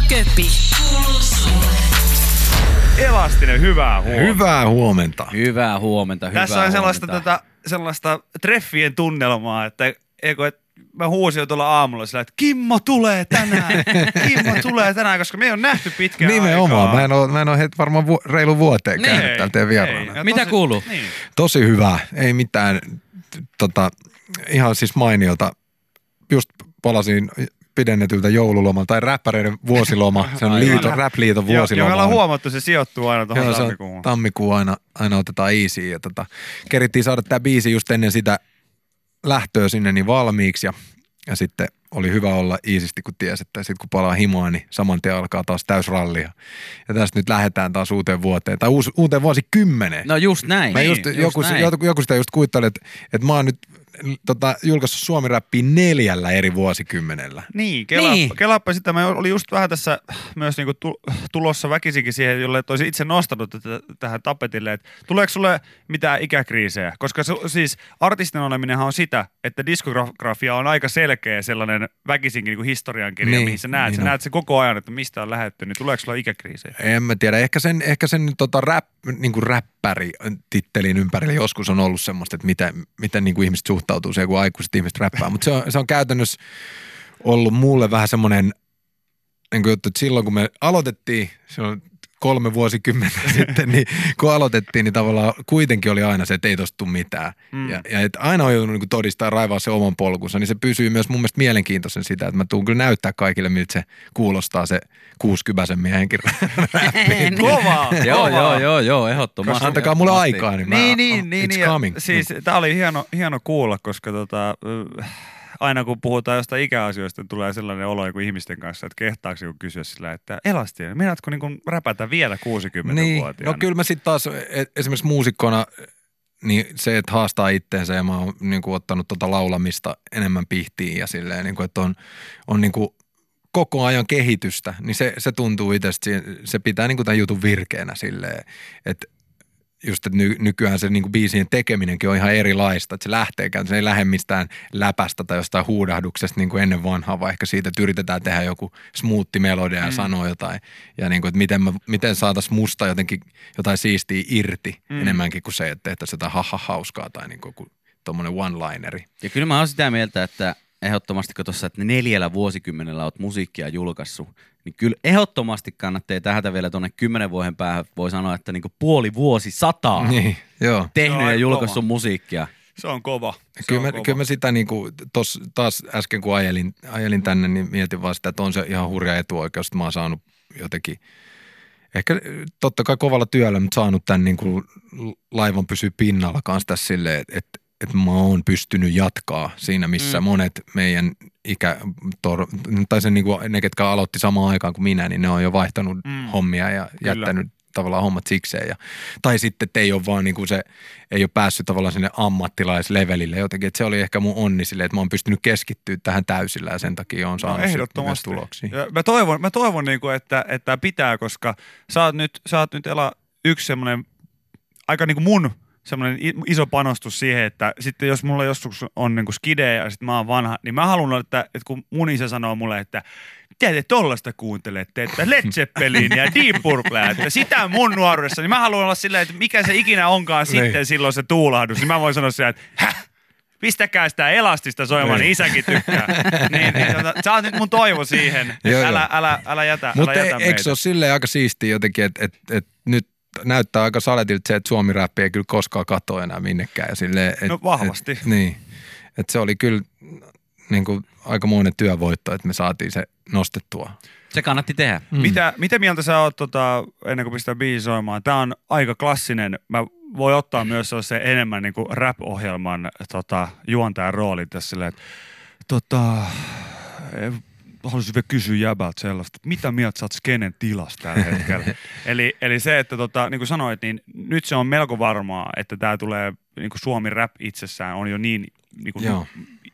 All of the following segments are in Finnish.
ja Köpi. Elastinen, hyvää huomenta. Hyvää huomenta. Hyvää huomenta, hyvää Tässä on sellaista, huomenta. tota, sellaista treffien tunnelmaa, että eikö, et mä huusin jo tuolla aamulla sillä, että Kimmo tulee tänään, Kimmo tulee tänään, koska me ei ole nähty pitkään Nimenomaan. aikaa. Mä en ole, mä en ole het, varmaan vu, reilu vuoteen Niin. käynyt täällä teidän vieraana. Mitä kuuluu? Niin. Tosi hyvää. Ei mitään, tota, ihan siis mainiota. Just palasin pidennetyltä joululomalta tai räppäreiden vuosiloma. Se on liiton, rap-liiton vuosiloma. joo, me ollaan on- huomattu, se sijoittuu aina tuohon Joo, se on tammikuuhun. tammikuu aina, aina otetaan easy. Ja tota, kerittiin saada tämä biisi just ennen sitä lähtöä sinne niin valmiiksi ja, ja sitten oli hyvä olla iisisti, kun tiesi, että sitten kun palaa himoa, niin saman tien alkaa taas täysrallia. Ja tästä nyt lähdetään taas uuteen vuoteen, tai uus, uuteen vuosikymmeneen. No just näin. Mä just, just joku, näin. joku, joku sitä just kuitteli, että, että mä oon nyt tota, julkaissut suomi neljällä eri vuosikymmenellä. Niin, kela, Niin. kelaappa sitä. Mä olin just vähän tässä myös niinku tu, tulossa väkisinkin siihen, jolle olisin itse nostanut tätä, tähän tapetille, että tuleeko sulle mitään ikäkriisejä? Koska su, siis artistin oleminenhan on sitä, että diskografia on aika selkeä sellainen väkisinkin niinku historiankirja, Niin, mihin sä näet. niin sä on. näet se koko ajan, että mistä on lähetty, niin tuleeko sulla ikäkriisejä? En mä tiedä, ehkä sen, ehkä sen tota rap, niin kuin räppäri tittelin ympärillä joskus on ollut semmoista, että miten, miten niin kuin ihmiset suhtautuu siihen, kun aikuiset ihmiset räppää. Mutta se on, se on käytännössä ollut mulle vähän semmoinen niin kuin juttu, että silloin kun me aloitettiin, on kolme vuosikymmentä sitten, niin kun aloitettiin, niin tavallaan kuitenkin oli aina se, että ei tosta tule mitään. Mm. Ja, ja että aina on joutunut niin todistaa ja raivaa se oman polkunsa, niin se pysyy myös mun mielestä mielenkiintoisen sitä, että mä tuun kyllä näyttää kaikille, miltä se kuulostaa se kuusikypäisen miehenkin räppi. Kovaa! Joo, joo, joo, joo, ehdottomasti. Antakaa mulle aikaa, niin, mä, Niin, niin, niin. it's niin ja coming. Siis tää oli hieno, hieno kuulla, koska tota, aina kun puhutaan jostain ikäasioista, tulee sellainen olo kuin ihmisten kanssa, että kehtaako joku kysyä sillä, että elastien, meinaatko niin räpätä vielä 60 niin, no kyllä mä sitten taas et, esimerkiksi muusikkona, niin se, että haastaa itteensä ja mä oon niin kuin, ottanut tota laulamista enemmän pihtiin ja silleen, niin kuin, että on, on niin kuin, koko ajan kehitystä, niin se, se tuntuu itsestä, se, se pitää niin kuin tämän jutun virkeänä silleen, että just, että ny, nykyään se niin kuin biisien tekeminenkin on ihan erilaista, että se lähtee, se ei lähde mistään läpästä tai jostain huudahduksesta niin kuin ennen vanhaa, vaan ehkä siitä, että yritetään tehdä joku smoothi melodia ja Mm. sanoa jotain, ja niin kuin, että miten, mä, miten saataisiin musta jotenkin jotain siistiä irti Mm. mm. enemmänkin kuin se, että tehtäisiin jotain haha hauskaa tai niin kuin tuommoinen one-lineri. Ja kyllä mä oon sitä mieltä, että ehdottomasti kun tuossa, että neljällä vuosikymmenellä oot musiikkia julkaissut, niin kyllä ehdottomasti kannattaa tähätä vielä tuonne kymmenen vuoden päähän. Voi sanoa, että niinku puoli vuosi sataa Niin, joo. Tehnyt ja julkaissut kova. musiikkia. Se on kova. Se Kyllä on mä, kova. kyllä mä sitä niin kuin, tos, taas äsken kun ajelin, ajelin tänne, niin mietin vaan sitä, että on se ihan hurja etuoikeus, että mä oon saanut jotenkin, ehkä totta kai kovalla työllä, mutta saanut tämän niin kuin laivan pysyä pinnalla kanssa tässä silleen, että, että, että mä oon pystynyt jatkaa siinä, missä Mm. monet meidän ikä, tor, tai se niin kuin, ne, ketkä aloitti samaan aikaan kuin minä, niin ne on jo vaihtanut Mm. mm. hommia ja Kyllä. jättänyt tavallaan hommat sikseen. Ja, tai sitten, että ei ole vaan niin kuin se, ei ole päässyt tavallaan sinne ammattilaislevelille jotenkin. Että se oli ehkä mun onni sille, että mä oon pystynyt keskittyä tähän täysillä ja sen takia on saanut no, sit myös ehdottomasti. tuloksia. Ja mä toivon, mä toivon niinku, että, että tää pitää, koska sä oot nyt, sä oot nyt Ela, yksi semmoinen aika niinku mun semmoinen iso panostus siihen, että sitten jos mulla joskus on niinku skide ja sitten mä oon vanha, niin mä haluan, että, että kun mun isä sanoo mulle, että mitä te tollasta kuuntelette, että Led Zeppelin ja Deep Purple, että sitä mun nuoruudessa, niin mä haluan olla silleen, että mikä se ikinä onkaan Niin. sitten silloin se tuulahdus, niin mä voin sanoa silleen, että häh, pistäkää sitä elastista soimaan, niin isäkin tykkää. niin, niin, tota, sä oot nyt mun toivo siihen, että Joo, älä, joo. älä, älä jätä, Mutta älä jätä eikö meitä. se ole silleen aika siistiä jotenkin, että et, et nyt näyttää aika saletilta se, että suomi-räppi ei kyllä koskaan katoa enää minnekään. Ja silleen, et, No vahvasti. Et, niin, että se oli kyllä niin kuin, aikamoinen työvoitto, että me saatiin se nostettua. Se kannatti tehdä. Mm. Mitä, mitä mieltä sä oot, tota, ennen kuin pistää biisi soimaan? Tää on aika klassinen. Mä voi ottaa myös se enemmän niin kuin rap-ohjelman tota, juontajan rooli tässä silleen, että tota, haluaisin vielä kysyä jäbältä sellaista, että mitä mieltä sä oot skenen tilasta tällä hetkellä? eli, eli se, että tota, niin kuin sanoit, niin nyt se on melko varmaa, että tämä tulee, niin kuin Suomi rap itsessään on jo niin, niin kuin Joo.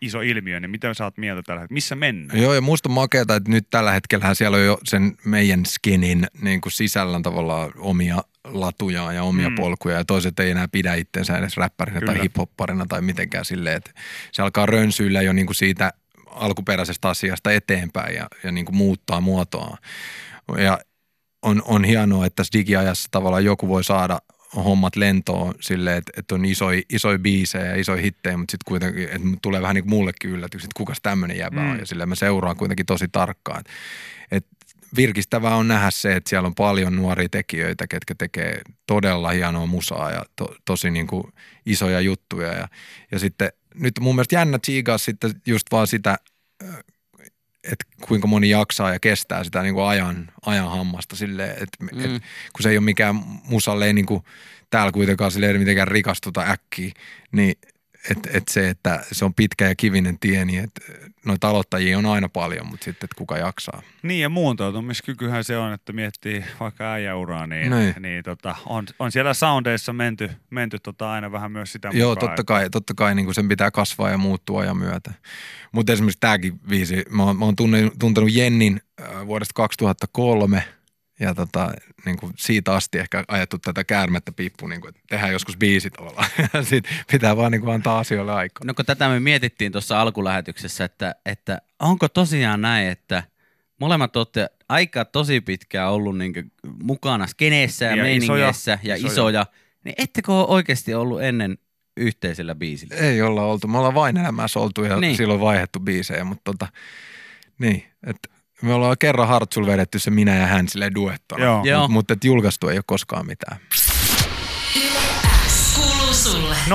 iso ilmiö, niin mitä sä oot mieltä tällä hetkellä? Missä mennään? Joo, ja musta on makeata, että nyt tällä hetkellä siellä on jo sen meidän skinin niin kuin sisällä tavallaan omia latujaan ja omia Mm. polkuja, ja toiset ei enää pidä itseensä edes räppärinä Kyllä. tai hiphopparina tai mitenkään silleen, että se alkaa rönsyillä jo niin kuin siitä alkuperäisestä asiasta eteenpäin ja, ja niin kuin muuttaa muotoa. Ja on, on hienoa, että tässä digiajassa tavallaan joku voi saada hommat lentoon silleen, että, että on isoja, isoja biisejä ja isoja hittejä, mutta sitten kuitenkin, että tulee vähän niin kuin mullekin yllätys, että kukas tämmöinen jäbä mm. on. Ja silleen mä seuraan kuitenkin tosi tarkkaan. Että virkistävää on nähdä se, että siellä on paljon nuoria tekijöitä, ketkä tekee todella hienoa musaa ja to, tosi niin kuin isoja juttuja. Ja, ja sitten nyt mun mielestä jännä tsiigaa sitten just vaan sitä, että kuinka moni jaksaa ja kestää sitä niin kuin ajan, ajan hammasta silleen, että mm. et, kun se ei ole mikään musalle ei niin kuin täällä kuitenkaan silleen mitenkään rikastuta äkkiä, niin että et se, että se on pitkä ja kivinen tie, niin että noita aloittajia on aina paljon, mutta sitten, että kuka jaksaa. Niin ja muuntautumiskykyhän se on, että miettii vaikka äijäuraa, niin, niin. niin tota, on, on, siellä soundeissa menty, menty tota aina vähän myös sitä Joo, mukaan. totta kai, totta kai niin kuin sen pitää kasvaa ja muuttua ajan myötä. Mutta esimerkiksi tämäkin viisi, mä oon, mä oon tuntenut Jennin äh, vuodesta 2003 – ja tota, niin kuin siitä asti ehkä ajettu tätä käärmettä piippu, niin kuin, että tehdään joskus biisi tavallaan. Sitten pitää vaan niin kuin antaa asioille aikaa. No kun tätä me mietittiin tuossa alkulähetyksessä, että, että onko tosiaan näin, että molemmat olette aika tosi pitkään ollut niin mukana skeneessä ja, ja meiningeissä ja isoja, isoja, niin ettekö ole oikeasti ollut ennen yhteisellä biisillä? Ei olla oltu. Me ollaan vain elämässä oltu ja niin. silloin vaihdettu biisejä, mutta tota, niin, että me ollaan kerran Hartsul vedetty se minä ja hän sille duettona, Joo. Joo. mutta et julkaistu ei ole koskaan mitään. 0444210636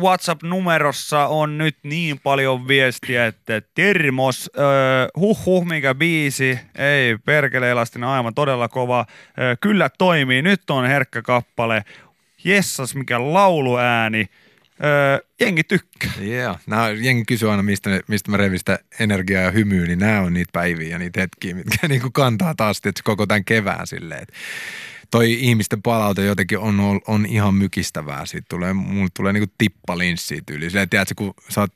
WhatsApp-numerossa on nyt niin paljon viestiä, että Termos, äh, huh huh, mikä biisi, ei perkele elastinen aivan todella kova, äh, kyllä toimii, nyt on herkkä kappale, jessas mikä lauluääni, öö, jengi tykkää. Yeah. Nämä, jengi kysyy aina, mistä, mistä mä revistä energiaa ja hymyä, niin nämä on niitä päiviä ja niitä hetkiä, mitkä niin kuin kantaa taas että koko tämän kevään silleen. Että toi ihmisten palaute jotenkin on, on ihan mykistävää. Siitä tulee, mulle tulee niinku tippalinssi tyyli. Silleen, tiedätkö, kun sä oot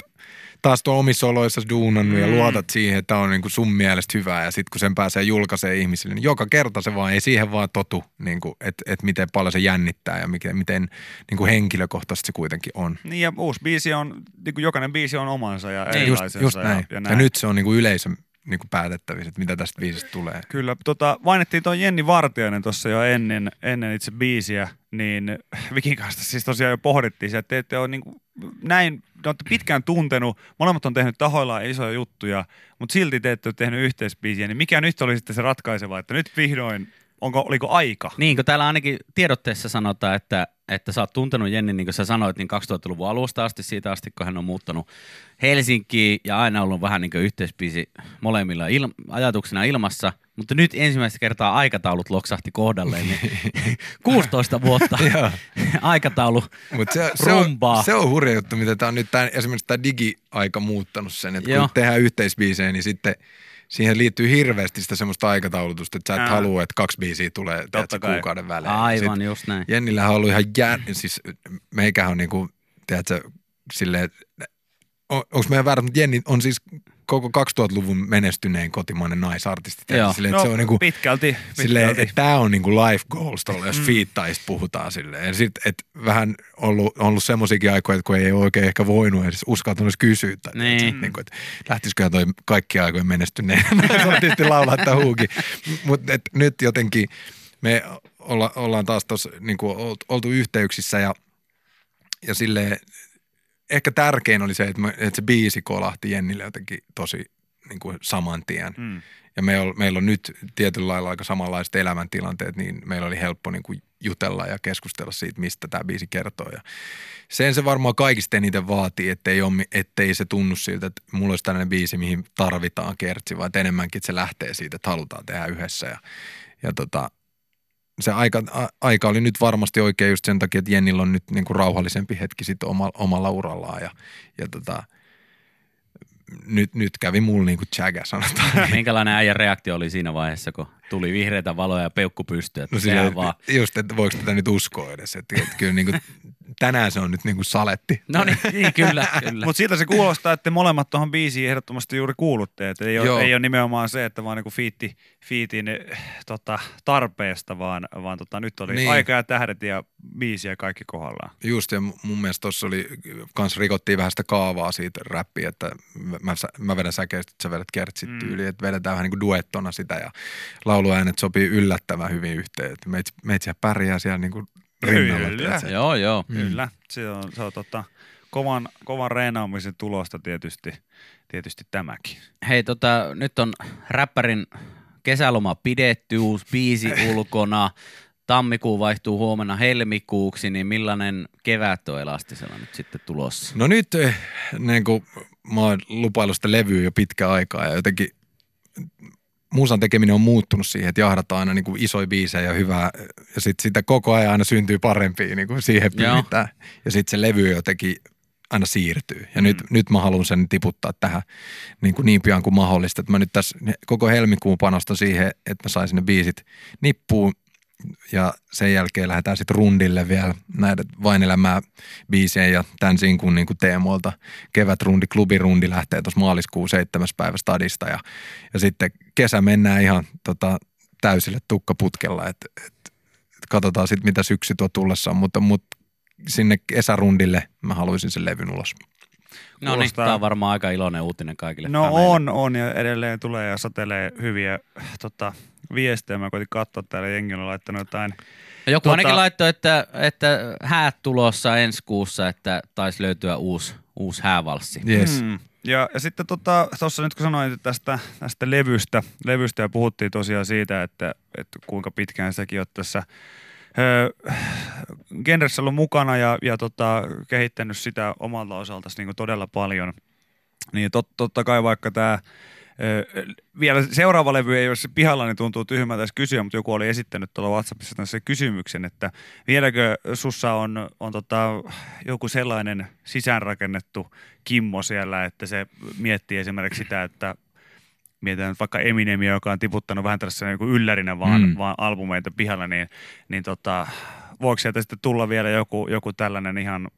taas tuo omissa oloissa duunannut mm. ja luotat siihen, että on niin kuin sun mielestä hyvää ja sitten kun sen pääsee julkaisee ihmisille, niin joka kerta se vaan ei siihen vaan totu, niin että, että miten paljon se jännittää ja miten, miten niin kuin henkilökohtaisesti se kuitenkin on. Niin ja uusi biisi on, niin kuin jokainen biisi on omansa ja niin. Just, just näin. Ja, ja, näin. ja nyt se on niin kuin yleisön niin kuin päätettävissä, että mitä tästä biisistä tulee. Kyllä, tota, mainittiin tuo Jenni Vartiainen tuossa jo ennen, ennen itse biisiä, niin Vikin kanssa siis tosiaan jo pohdittiin että te ette ole niin kuin, näin, te olette pitkään tuntenut, molemmat on tehnyt tahoillaan isoja juttuja, mutta silti te ette ole tehnyt yhteisbiisiä, niin mikä nyt oli sitten se ratkaiseva, että nyt vihdoin onko, oliko aika? Niin, kun täällä ainakin tiedotteessa sanotaan, että, että sä oot tuntenut Jenni, niin kuin sä sanoit, niin 2000-luvun alusta asti, siitä asti, kun hän on muuttanut Helsinkiin ja aina ollut vähän niin kuin yhteispiisi molemmilla il- ajatuksena ilmassa, mutta nyt ensimmäistä kertaa aikataulut loksahti kohdalleen, niin 16 vuotta aikataulu Mut se, se, on, se on hurja juttu, mitä tämä on nyt tämän, esimerkiksi tämä digi-aika muuttanut sen, että kun tehdään yhteisbiisejä, niin sitten – siihen liittyy hirveästi sitä semmoista aikataulutusta, että sä et Ää. halua, että kaksi biisiä tulee tiedätkö, kuukauden välein. Aivan, Sitten just näin. Jennillähän on ollut ihan jär... siis meikähän on niinku, tiedätkö, silleen, on, onko meidän väärä, mutta Jenni on siis koko 2000-luvun menestynein kotimainen naisartisti. Joo. Silleen, no, se on niinku, pitkälti. pitkälti. Silleen, että tämä on niinku life goals tuolla, jos mm. fiittaista puhutaan silleen. Ja sit, et vähän ollut, ollut semmoisiakin aikoja, kun ei ole oikein ehkä voinut edes uskaltanut kysyä. Tai niin. Et, niinku, että lähtisiköhän toi kaikki aikojen menestyneen naisartisti laulaa että huukin. Mutta nyt jotenkin me olla, ollaan taas tuossa niinku, oltu yhteyksissä ja ja silleen ehkä tärkein oli se, että, me, että se biisi kolahti Jennille jotenkin tosi niin kuin saman tien. Mm. Ja meillä, meillä on nyt tietyllä lailla aika samanlaiset elämäntilanteet, niin meillä oli helppo niin kuin jutella ja keskustella siitä, mistä tämä biisi kertoo. Ja sen se varmaan kaikista eniten vaatii, ettei, ole, ettei se tunnu siltä, että mulla olisi tällainen biisi, mihin tarvitaan kertsi, vaan enemmänkin että se lähtee siitä, että halutaan tehdä yhdessä. Ja, ja tota, se aika, a, aika oli nyt varmasti oikein just sen takia, että Jennillä on nyt niin kuin rauhallisempi hetki sitten oma, omalla urallaan ja, ja tota, nyt, nyt kävi mulla niin kuin tsägä, sanotaan. Minkälainen äijän reaktio oli siinä vaiheessa, kun tuli vihreitä valoja ja peukku pystyy? No sille, vaan... Just, että voiko tätä nyt uskoa edes. Että, että kyllä niin kuin, tänään se on nyt niin kuin saletti. No niin, niin kyllä, kyllä. Mutta siitä se kuulostaa, että molemmat tuohon biisiin ehdottomasti juuri kuulutte. Että ei, ole, ei ole nimenomaan se, että vaan niin fiitti, fiitin tota, tarpeesta, vaan, vaan tota, nyt oli Niin. aika ja tähdet ja biisi ja kaikki kohdallaan. Just, ja mun mielestä tuossa oli, kans rikottiin vähän sitä kaavaa siitä räppiä, että mä, mä vedän säkeistä, että sä vedät kertsit Mm. tyyliin, että vedetään vähän niin kuin duettona sitä ja lauluäänet sopii yllättävän hyvin yhteen. että Meitsi, meitsi pärjää siellä niin kuin rinnalla. Kyllä. Joo, joo. Mm. Kyllä, se on, se on tota, kovan, kovan reenaamisen tulosta tietysti, tietysti tämäkin. Hei, tota, nyt on räppärin kesäloma pidetty, uusi biisi ulkona. Tammikuu vaihtuu huomenna helmikuuksi, niin millainen kevät on Elastisella nyt sitten tulossa? No nyt eh, niin kuin, mä oon lupaillut sitä levyä jo pitkä aikaa ja jotenkin musan tekeminen on muuttunut siihen, että jahdataan aina niin kuin isoja biisejä ja hyvää ja sitten sitä koko ajan aina syntyy parempia, niin kuin siihen pyritään. Ja sitten se levy jotenkin aina siirtyy. Ja mm. nyt, nyt mä haluan sen tiputtaa tähän niin, kuin niin pian kuin mahdollista. Että mä nyt tässä koko helmikuun panostan siihen, että mä saisin ne biisit nippuun ja sen jälkeen lähdetään sitten rundille vielä näiden vain elämää biiseen ja tämän sinkun niin kuin teemoilta. Kevätrundi, klubirundi lähtee tuossa maaliskuun 7. päivä stadista ja, ja sitten kesä mennään ihan tota, täysille tukkaputkella, että et, et katsotaan sitten mitä syksy tuo tullessaan, mutta, mutta sinne kesärundille mä haluaisin sen levyn ulos. No niin, tämä on varmaan aika iloinen uutinen kaikille No faneille. on, on ja edelleen tulee ja satelee hyviä tota, viestejä. Mä koitin katsoa täällä jengillä on laittanut jotain. Joku Tota- ainakin laittoi, että, että häät tulossa ensi kuussa, että taisi löytyä uusi, uusi häävalssi. Yes. Mm. Ja, ja sitten tuossa tota, nyt kun sanoit tästä, tästä levystä, levystä ja puhuttiin tosiaan siitä, että, että kuinka pitkään sekin on tässä genressä ollut mukana ja, ja tota, kehittänyt sitä omalta osaltaan niin todella paljon. Niin tot, totta kai vaikka tämä vielä seuraava levy ei ole se pihalla, niin tuntuu tyhmältä edes kysyä, mutta joku oli esittänyt tuolla WhatsAppissa tämmöisen kysymyksen, että vieläkö sussa on, on tota, joku sellainen sisäänrakennettu kimmo siellä, että se miettii esimerkiksi sitä, että mietitään nyt vaikka Eminemia, joka on tiputtanut vähän tällaisena niin yllärinä vaan, Mm. vaan albumeita pihalla, niin, niin tota, voiko sieltä sitten tulla vielä joku, joku tällainen ihan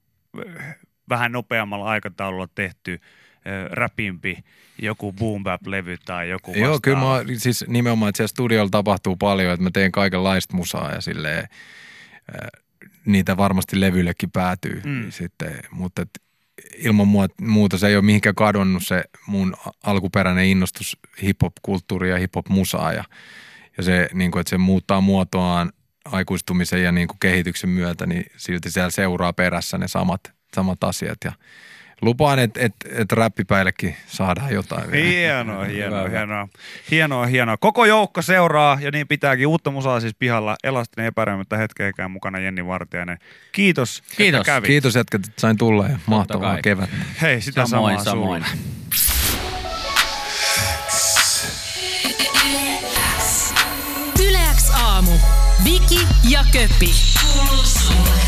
äh, vähän nopeammalla aikataululla tehty äh, räpimpi, joku boom bap levy tai joku Joo, vastaava? kyllä mä, siis nimenomaan, että siellä studiolla tapahtuu paljon, että mä teen kaikenlaista musaa ja silleen, äh, niitä varmasti levyillekin päätyy Mm. sitten, mutta et ilman muuta se ei ole mihinkään kadonnut se mun alkuperäinen innostus hip-hop-kulttuuria ja hip-hop-musaa ja, ja se, niin kuin, että se muuttaa muotoaan aikuistumisen ja niin kuin kehityksen myötä, niin silti siellä seuraa perässä ne samat, samat asiat ja lupaan, että et, et räppipäillekin saadaan jotain vielä. Hienoa, hienoa, hienoa. Hienoa, hienoa. Koko joukko seuraa ja niin pitääkin. Uutta musaa siis pihalla. Elastinen epäröimättä hetkeäkään mukana Jenni Vartijainen. Kiitos, Kiitos. että kävit. Kiitos jätkät, että sain tulla ja mahtavaa kai. kevättä. Hei, sitä Samoin, samaa samoin. sulle. Aamu. Viki ja Köppi. Kuuluu sulle.